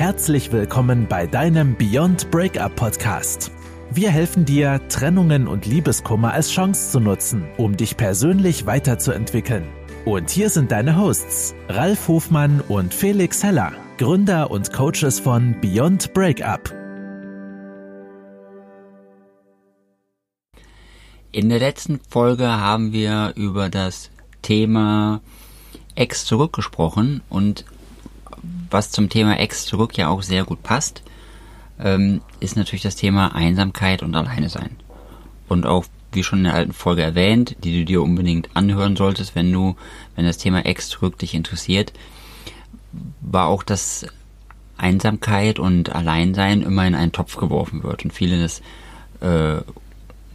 Herzlich willkommen bei deinem Beyond Breakup Podcast. Wir helfen dir, Trennungen und Liebeskummer als Chance zu nutzen, um dich persönlich weiterzuentwickeln. Und hier sind deine Hosts, Ralf Hofmann und Felix Heller, Gründer und Coaches von Beyond Breakup. In der letzten Folge haben wir über das Thema Ex zurückgesprochen und was zum Thema Ex zurück ja auch sehr gut passt, ähm, ist natürlich das Thema Einsamkeit und Alleine sein. Und auch, wie schon in der alten Folge erwähnt, die du dir unbedingt anhören solltest, wenn du, wenn das Thema Ex zurück dich interessiert, war auch, dass Einsamkeit und Alleinsein immer in einen Topf geworfen wird und viele das äh,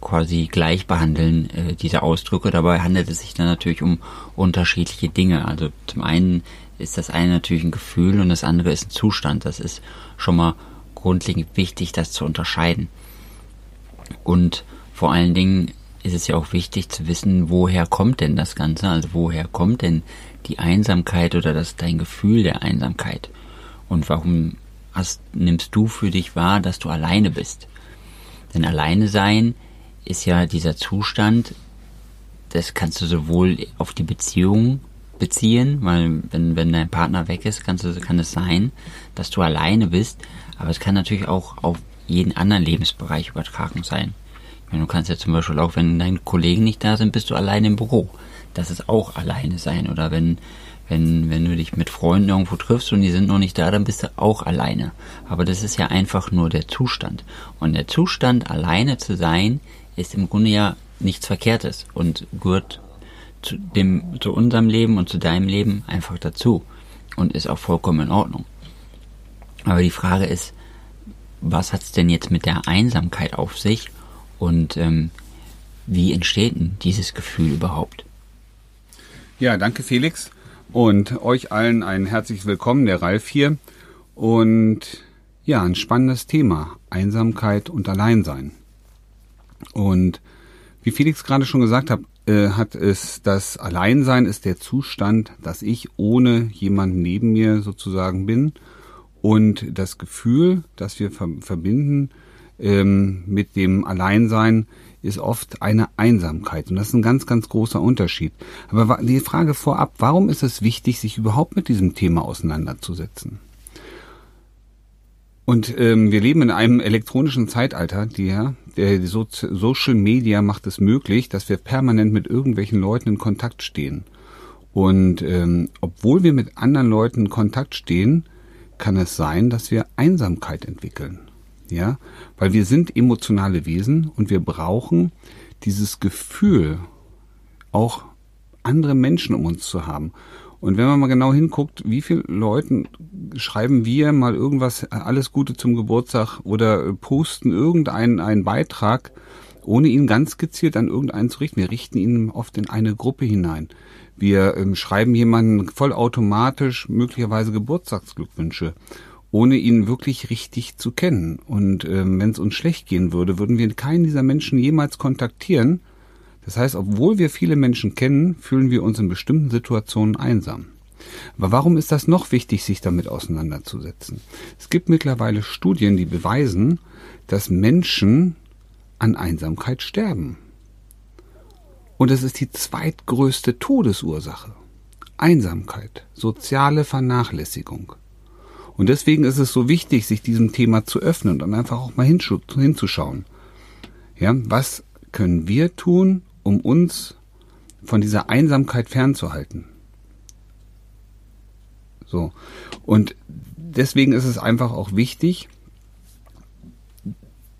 quasi gleich behandeln, äh, diese Ausdrücke. Dabei handelt es sich dann natürlich um unterschiedliche Dinge. Also zum einen ist das eine natürlich ein Gefühl und das andere ist ein Zustand. Das ist schon mal grundlegend wichtig, das zu unterscheiden. Und vor allen Dingen ist es ja auch wichtig zu wissen, woher kommt denn das Ganze? Also woher kommt denn die Einsamkeit oder das dein Gefühl der Einsamkeit? Und warum hast, nimmst du für dich wahr, dass du alleine bist? Denn alleine sein ist ja dieser Zustand, das kannst du sowohl auf die Beziehung beziehen, weil wenn, wenn dein Partner weg ist, kannst du, kann es sein, dass du alleine bist, aber es kann natürlich auch auf jeden anderen Lebensbereich übertragen sein. Du kannst ja zum Beispiel auch, wenn deine Kollegen nicht da sind, bist du alleine im Büro. Das ist auch alleine sein. Oder wenn, wenn, wenn du dich mit Freunden irgendwo triffst und die sind noch nicht da, dann bist du auch alleine. Aber das ist ja einfach nur der Zustand. Und der Zustand, alleine zu sein, ist im Grunde ja nichts Verkehrtes und gehört zu, dem, zu unserem Leben und zu deinem Leben einfach dazu und ist auch vollkommen in Ordnung. Aber die Frage ist, was hat es denn jetzt mit der Einsamkeit auf sich und ähm, wie entsteht denn dieses Gefühl überhaupt? Ja, danke Felix und euch allen ein herzliches Willkommen, der Ralf hier. Und ja, ein spannendes Thema, Einsamkeit und Alleinsein. Und wie Felix gerade schon gesagt hat, äh, hat es das Alleinsein ist der Zustand, dass ich ohne jemanden neben mir sozusagen bin und das Gefühl, das wir ver verbinden ähm, mit dem Alleinsein, ist oft eine Einsamkeit und das ist ein ganz, ganz großer Unterschied. Aber die Frage vorab, warum ist es wichtig, sich überhaupt mit diesem Thema auseinanderzusetzen? Und ähm, wir leben in einem elektronischen Zeitalter, die ja, so Social Media macht es möglich, dass wir permanent mit irgendwelchen Leuten in Kontakt stehen. Und ähm, obwohl wir mit anderen Leuten in Kontakt stehen, kann es sein, dass wir Einsamkeit entwickeln. Ja, weil wir sind emotionale Wesen und wir brauchen dieses Gefühl, auch andere Menschen um uns zu haben. Und wenn man mal genau hinguckt, wie viele Leuten schreiben wir mal irgendwas, alles Gute zum Geburtstag oder posten irgendeinen einen Beitrag, ohne ihn ganz gezielt an irgendeinen zu richten. Wir richten ihn oft in eine Gruppe hinein. Wir ähm, schreiben jemanden vollautomatisch möglicherweise Geburtstagsglückwünsche, ohne ihn wirklich richtig zu kennen. Und ähm, wenn es uns schlecht gehen würde, würden wir keinen dieser Menschen jemals kontaktieren, das heißt, obwohl wir viele Menschen kennen, fühlen wir uns in bestimmten Situationen einsam. Aber warum ist das noch wichtig, sich damit auseinanderzusetzen? Es gibt mittlerweile Studien, die beweisen, dass Menschen an Einsamkeit sterben. Und es ist die zweitgrößte Todesursache. Einsamkeit, soziale Vernachlässigung. Und deswegen ist es so wichtig, sich diesem Thema zu öffnen und einfach auch mal hinzuschauen. Ja, was können wir tun, um uns von dieser Einsamkeit fernzuhalten. So. Und deswegen ist es einfach auch wichtig,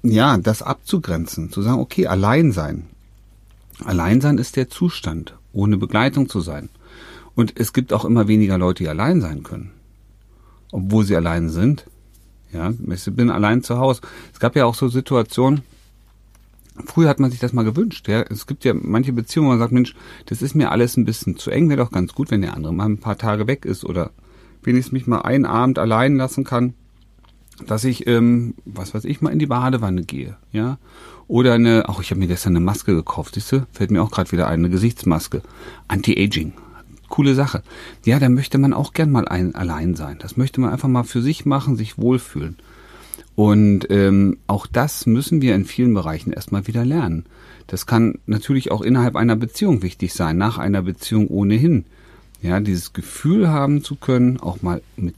ja, das abzugrenzen, zu sagen, okay, allein sein. Allein sein ist der Zustand, ohne Begleitung zu sein. Und es gibt auch immer weniger Leute, die allein sein können. Obwohl sie allein sind. Ja, ich bin allein zu Hause. Es gab ja auch so Situationen, Früher hat man sich das mal gewünscht. Ja. Es gibt ja manche Beziehungen, wo man sagt, Mensch, das ist mir alles ein bisschen zu eng, wäre doch ganz gut, wenn der andere mal ein paar Tage weg ist oder wenigstens mich mal einen Abend allein lassen kann, dass ich, ähm, was weiß ich, mal in die Badewanne gehe, ja. Oder eine, auch ich habe mir gestern eine Maske gekauft, siehst du, fällt mir auch gerade wieder ein, eine Gesichtsmaske. Anti-Aging. coole Sache. Ja, da möchte man auch gern mal ein, allein sein. Das möchte man einfach mal für sich machen, sich wohlfühlen. Und ähm, auch das müssen wir in vielen Bereichen erstmal wieder lernen. Das kann natürlich auch innerhalb einer Beziehung wichtig sein, nach einer Beziehung ohnehin. Ja, dieses Gefühl haben zu können, auch mal mit,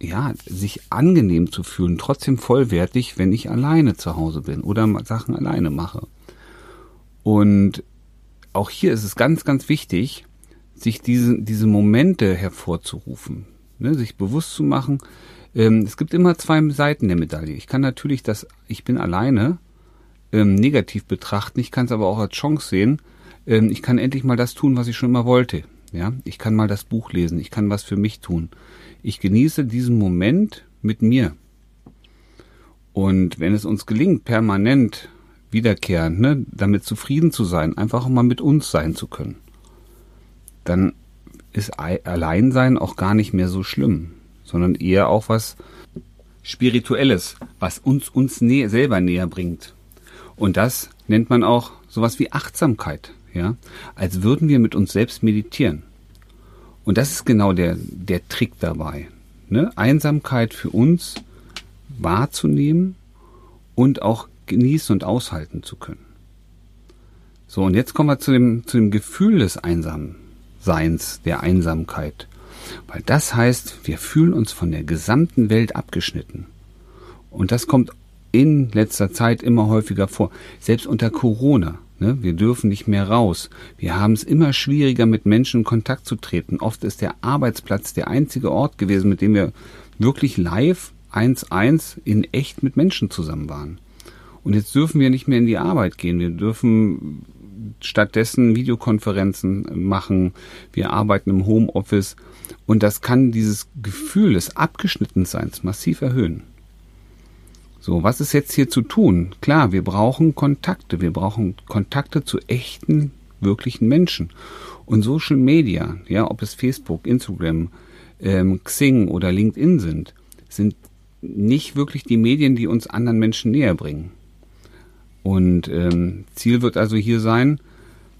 ja, sich angenehm zu fühlen, trotzdem vollwertig, wenn ich alleine zu Hause bin oder Sachen alleine mache. Und auch hier ist es ganz, ganz wichtig, sich diese, diese Momente hervorzurufen, ne, sich bewusst zu machen, ähm, es gibt immer zwei Seiten der Medaille. Ich kann natürlich das, ich bin alleine, ähm, negativ betrachten, ich kann es aber auch als Chance sehen, ähm, ich kann endlich mal das tun, was ich schon immer wollte. Ja, ich kann mal das Buch lesen, ich kann was für mich tun. Ich genieße diesen Moment mit mir. Und wenn es uns gelingt, permanent wiederkehrend, ne, damit zufrieden zu sein, einfach mal mit uns sein zu können, dann ist Alleinsein auch gar nicht mehr so schlimm, sondern eher auch was Spirituelles, was uns uns nä selber näher bringt. Und das nennt man auch sowas wie Achtsamkeit ja, als würden wir mit uns selbst meditieren. Und das ist genau der, der Trick dabei. Ne? Einsamkeit für uns wahrzunehmen und auch genießen und aushalten zu können. So, und jetzt kommen wir zu dem, zu dem Gefühl des Einsamseins, der Einsamkeit. Weil das heißt, wir fühlen uns von der gesamten Welt abgeschnitten. Und das kommt in letzter Zeit immer häufiger vor. Selbst unter Corona Ne? Wir dürfen nicht mehr raus. Wir haben es immer schwieriger, mit Menschen in Kontakt zu treten. Oft ist der Arbeitsplatz der einzige Ort gewesen, mit dem wir wirklich live eins eins in echt mit Menschen zusammen waren. Und jetzt dürfen wir nicht mehr in die Arbeit gehen. Wir dürfen stattdessen Videokonferenzen machen. Wir arbeiten im Homeoffice. Und das kann dieses Gefühl des Abgeschnittenseins massiv erhöhen. So, was ist jetzt hier zu tun? Klar, wir brauchen Kontakte. Wir brauchen Kontakte zu echten, wirklichen Menschen. Und Social Media, ja, ob es Facebook, Instagram, ähm, Xing oder LinkedIn sind, sind nicht wirklich die Medien, die uns anderen Menschen näher bringen. Und ähm, Ziel wird also hier sein,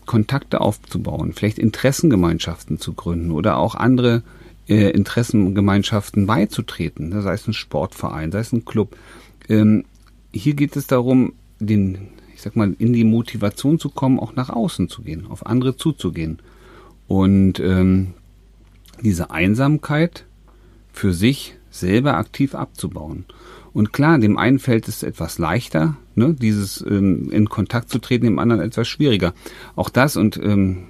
Kontakte aufzubauen, vielleicht Interessengemeinschaften zu gründen oder auch andere äh, Interessengemeinschaften beizutreten, sei es ein Sportverein, sei es ein Club, ähm, hier geht es darum, den, ich sag mal, in die Motivation zu kommen, auch nach außen zu gehen, auf andere zuzugehen. Und ähm, diese Einsamkeit für sich selber aktiv abzubauen. Und klar, dem einen fällt es etwas leichter, ne, dieses ähm, in Kontakt zu treten, dem anderen etwas schwieriger. Auch das und ähm,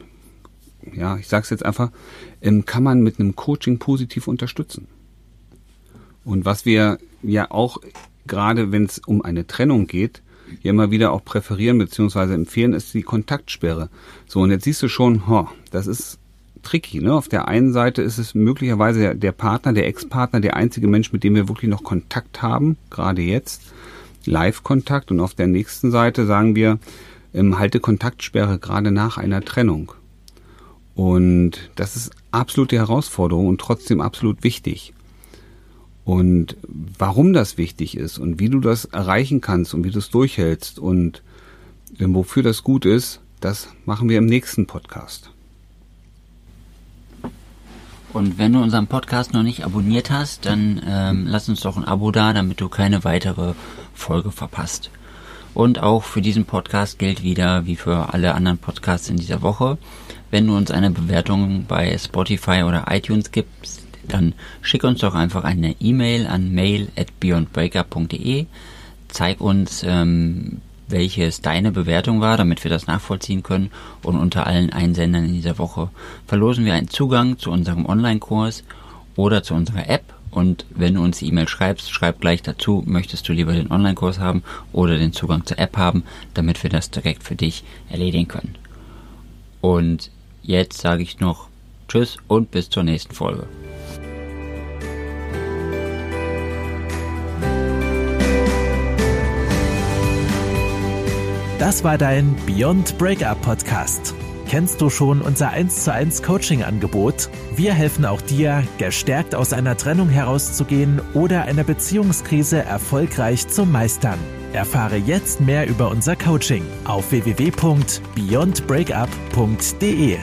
ja, ich sage es jetzt einfach, ähm, kann man mit einem Coaching positiv unterstützen. Und was wir ja auch gerade wenn es um eine Trennung geht, hier immer wieder auch präferieren bzw. empfehlen, ist die Kontaktsperre. So, und jetzt siehst du schon, ho, das ist tricky. Ne? Auf der einen Seite ist es möglicherweise der Partner, der Ex-Partner, der einzige Mensch, mit dem wir wirklich noch Kontakt haben, gerade jetzt, Live-Kontakt. Und auf der nächsten Seite sagen wir, ähm, halte Kontaktsperre gerade nach einer Trennung. Und das ist absolute Herausforderung und trotzdem absolut wichtig. Und warum das wichtig ist und wie du das erreichen kannst und wie du es durchhältst und äh, wofür das gut ist, das machen wir im nächsten Podcast. Und wenn du unseren Podcast noch nicht abonniert hast, dann ähm, lass uns doch ein Abo da, damit du keine weitere Folge verpasst. Und auch für diesen Podcast gilt wieder, wie für alle anderen Podcasts in dieser Woche, wenn du uns eine Bewertung bei Spotify oder iTunes gibst, dann schick uns doch einfach eine E-Mail an mail at beyondbreakup.de. Zeig uns, ähm, welches deine Bewertung war, damit wir das nachvollziehen können. Und unter allen Einsendern in dieser Woche verlosen wir einen Zugang zu unserem Online-Kurs oder zu unserer App. Und wenn du uns die E-Mail schreibst, schreib gleich dazu, möchtest du lieber den Online-Kurs haben oder den Zugang zur App haben, damit wir das direkt für dich erledigen können. Und jetzt sage ich noch Tschüss und bis zur nächsten Folge. Das war dein Beyond Breakup Podcast. Kennst du schon unser 1 zu 1 Coaching Angebot? Wir helfen auch dir, gestärkt aus einer Trennung herauszugehen oder eine Beziehungskrise erfolgreich zu meistern. Erfahre jetzt mehr über unser Coaching auf www.beyondbreakup.de.